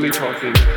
really talking.